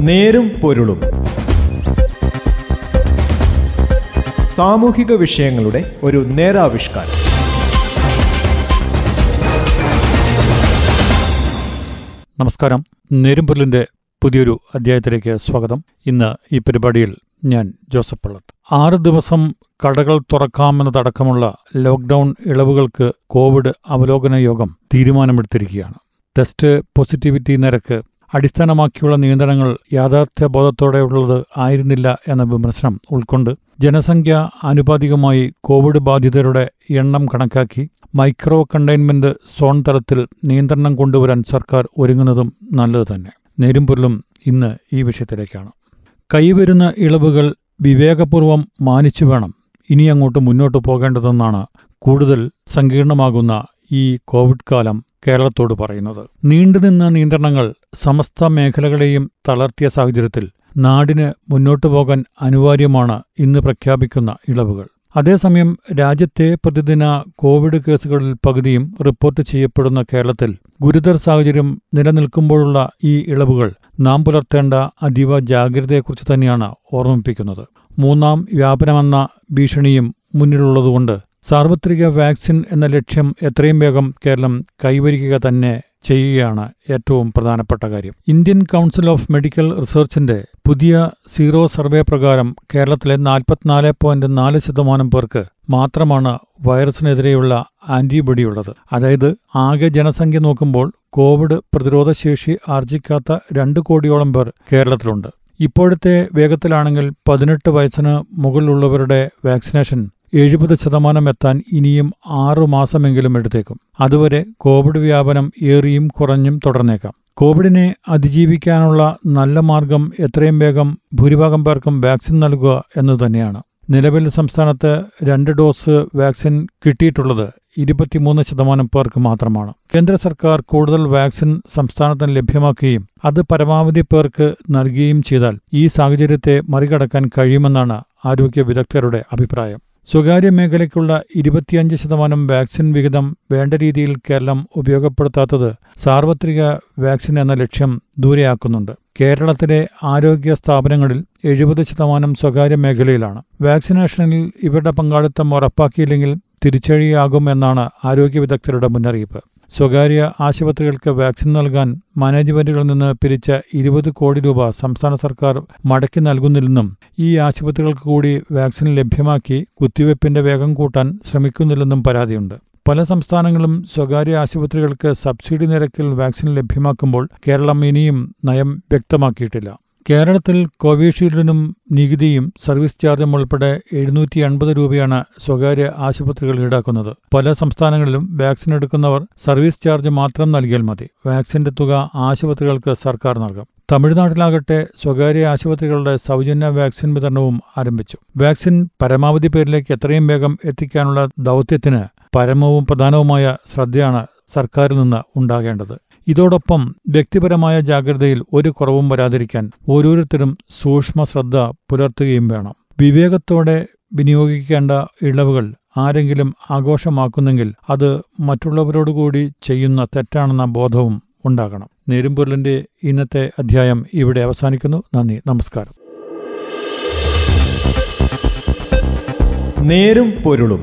നേരും പൊരുളും. സാമൂഹിക വിഷയങ്ങളുടെ ഒരു നേരാവിഷ്കാരം. നമസ്കാരം. നേരുംപൊരുളിന്റെ പുതിയൊരു അധ്യായത്തിലേക്ക് സ്വാഗതം. ഇന്ന് ഈ പരിപാടിയിൽ ഞാൻ ജോസഫ് പള്ളത്ത്. ആറ് ദിവസം കടകൾ തുറക്കാമെന്നതടക്കമുള്ള ലോക്ക്ഡൌൺ ഇളവുകൾക്ക് കോവിഡ് അവലോകന യോഗം തീരുമാനമെടുത്തിരിക്കുകയാണ്. ടെസ്റ്റ് പോസിറ്റിവിറ്റി നിരക്ക് അടിസ്ഥാനമാക്കിയുള്ള നിയന്ത്രണങ്ങൾ യാഥാർത്ഥ്യബോധത്തോടെയുള്ളത് ആയിരുന്നില്ല എന്ന വിമർശനം ഉൾക്കൊണ്ട് ജനസംഖ്യ ആനുപാതികമായി കോവിഡ് ബാധിതരുടെ എണ്ണം കണക്കാക്കി മൈക്രോ കണ്ടെയ്ൻമെന്റ് സോൺ തലത്തിൽ നിയന്ത്രണം കൊണ്ടുവരാൻ സർക്കാർ ഒരുങ്ങുന്നതും നല്ലത് തന്നെ. നേരുംപൊരുളും ഇന്ന് ഈ വിഷയത്തിലേക്കാണ്. കൈവരുന്ന ഇളവുകൾ വിവേകപൂർവം മാനിച്ചു വേണം. ഇനി അങ്ങോട്ട് മുന്നോട്ട് പോകേണ്ടതെന്നാണ് കൂടുതൽ സങ്കീർണമാകുന്ന ഈ കോവിഡ് കാലം കേരളത്തോട് പറയുന്നത്. നീണ്ടുനിന്ന നിയന്ത്രണങ്ങൾ സമസ്ത മേഖലകളെയും തളർത്തിയ സാഹചര്യത്തിൽ നാടിന് മുന്നോട്ടു പോകാൻ അനിവാര്യമാണ് ഇന്ന് പ്രഖ്യാപിക്കുന്ന ഇളവുകൾ. അതേസമയം രാജ്യത്തെ പ്രതിദിന കോവിഡ് കേസുകളിൽ പകുതിയും റിപ്പോർട്ട് ചെയ്യപ്പെടുന്ന കേരളത്തിൽ ഗുരുതര സാഹചര്യം നിലനിൽക്കുമ്പോഴുള്ള ഈ ഇളവുകൾ നാം പുലർത്തേണ്ട അതീവ ജാഗ്രതയെക്കുറിച്ച് തന്നെയാണ് ഓർമ്മിപ്പിക്കുന്നത്. മൂന്നാം വ്യാപനമെന്ന ഭീഷണിയും മുന്നിലുള്ളതുകൊണ്ട് സാർവത്രിക വാക്സിൻ എന്ന ലക്ഷ്യം എത്രയും വേഗം കേരളം കൈവരിക്കുക തന്നെ ചെയ്യുകയാണ് ഏറ്റവും പ്രധാനപ്പെട്ട കാര്യം. ഇന്ത്യൻ കൗൺസിൽ ഓഫ് മെഡിക്കൽ റിസർച്ചിന്റെ പുതിയ സീറോ സർവേ പ്രകാരം കേരളത്തിലെ നാൽപ്പത്തിനാല് പോയിന്റ് നാല് ശതമാനം പേർക്ക് മാത്രമാണ് വൈറസിനെതിരെയുള്ള ആന്റിബോഡി ഉള്ളത്. അതായത് ആകെ ജനസംഖ്യ നോക്കുമ്പോൾ കോവിഡ് പ്രതിരോധശേഷി ആർജിക്കാത്ത രണ്ട് കോടിയോളം പേർ കേരളത്തിലുണ്ട്. ഇപ്പോഴത്തെ വേഗത്തിലാണെങ്കിൽ പതിനെട്ട് വയസ്സിന് മുകളിലുള്ളവരുടെ വാക്സിനേഷൻ എഴുപത് ശതമാനം എത്താൻ ഇനിയും ആറു മാസമെങ്കിലും എടുത്തേക്കും. അതുവരെ കോവിഡ് വ്യാപനം ഏറിയും കുറഞ്ഞും തുടർന്നേക്കാം. കോവിഡിനെ അതിജീവിക്കാനുള്ള നല്ല മാർഗം എത്രയും വേഗം ഭൂരിഭാഗം പേർക്കും വാക്സിൻ നൽകുക എന്നതുതന്നെയാണ്. നിലവിൽ സംസ്ഥാനത്ത് രണ്ട് ഡോസ് വാക്സിൻ കിട്ടിയിട്ടുള്ളത് ഇരുപത്തിമൂന്ന് ശതമാനം പേർക്ക് മാത്രമാണ്. കേന്ദ്ര സർക്കാർ കൂടുതൽ വാക്സിൻ സംസ്ഥാനത്തിന് ലഭ്യമാക്കുകയും അത് പരമാവധി പേർക്ക് നൽകുകയും ചെയ്താൽ ഈ സാഹചര്യത്തെ മറികടക്കാൻ കഴിയുമെന്നാണ് ആരോഗ്യ വിദഗ്ധരുടെ അഭിപ്രായം. സ്വകാര്യ മേഖലയ്ക്കുള്ള ഇരുപത്തിയഞ്ച് ശതമാനം വാക്സിൻ വിഹിതം വേണ്ട രീതിയിൽ കേരളം ഉപയോഗപ്പെടുത്താത്തത് സാർവത്രിക വാക്സിൻ എന്ന ലക്ഷ്യം ദൂരെയാക്കുന്നുണ്ട്. കേരളത്തിലെ ആരോഗ്യ സ്ഥാപനങ്ങളിൽ എഴുപത് ശതമാനം സ്വകാര്യ മേഖലയിലാണ്. വാക്സിനേഷനിൽ ഇവരുടെ പങ്കാളിത്തം ഉറപ്പാക്കിയില്ലെങ്കിൽ തിരിച്ചടിയാകുമെന്നാണ് ആരോഗ്യ വിദഗ്ധരുടെ മുന്നറിയിപ്പ്. സ്വകാര്യ ആശുപത്രികൾക്ക് വാക്സിൻ നൽകാൻ മാനേജ്മെന്റുകളിൽ നിന്ന് പിരിച്ച ഇരുപത് കോടി രൂപ സംസ്ഥാന സർക്കാർ മടക്കി നൽകുന്നില്ലെന്നും ഈ ആശുപത്രികൾക്ക് കൂടി വാക്സിൻ ലഭ്യമാക്കി കുത്തിവയ്പ്പിന്റെ വേഗം കൂട്ടാൻ ശ്രമിക്കുന്നില്ലെന്നും പരാതിയുണ്ട്. പല സംസ്ഥാനങ്ങളും സ്വകാര്യ ആശുപത്രികൾക്ക് സബ്സിഡി നിരക്കിൽ വാക്സിൻ ലഭ്യമാക്കുമ്പോൾ കേരളം ഇനിയും നയം വ്യക്തമാക്കിയിട്ടില്ല. കേരളത്തിൽ കോവിഷീൽഡിനും നികുതിയും സർവീസ് ചാർജും ഉൾപ്പെടെ എഴുന്നൂറ്റി അൻപത് രൂപയാണ് സ്വകാര്യ ആശുപത്രികൾ ഈടാക്കുന്നത്. പല സംസ്ഥാനങ്ങളിലും വാക്സിൻ എടുക്കുന്നവർ സർവീസ് ചാർജ് മാത്രം നൽകിയാൽ മതി. വാക്സിന്റെ തുക ആശുപത്രികൾക്ക് സർക്കാർ നൽകും. തമിഴ്നാട്ടിലാകട്ടെ സ്വകാര്യ ആശുപത്രികളുടെ സൗജന്യ വാക്സിൻ വിതരണവും ആരംഭിച്ചു. വാക്സിൻ പരമാവധി പേരിലേക്ക് എത്രയും വേഗം എത്തിക്കാനുള്ള ദൗത്യത്തിന് പരമവും പ്രധാനവുമായ ശ്രദ്ധയാണ് സർക്കാരിൽ നിന്ന് ഉണ്ടാകേണ്ടത്. ഇതോടൊപ്പം വ്യക്തിപരമായ ജാഗ്രതയിൽ ഒരു കുറവും വരാതിരിക്കാൻ ഓരോരുത്തരും സൂക്ഷ്മ ശ്രദ്ധ പുലർത്തുകയും വേണം. വിവേകത്തോടെ വിനിയോഗിക്കേണ്ട ഇളവുകൾ ആരെങ്കിലും ആഘോഷമാക്കുന്നെങ്കിൽ അത് മറ്റുള്ളവരോടുകൂടി ചെയ്യുന്ന തെറ്റാണെന്ന ബോധവും ഉണ്ടാകണം. നേരുംപൊരുളിന്റെ ഇന്നത്തെ അധ്യായം ഇവിടെ അവസാനിക്കുന്നു. നന്ദി. നമസ്കാരം. നേരും പൊരുളും.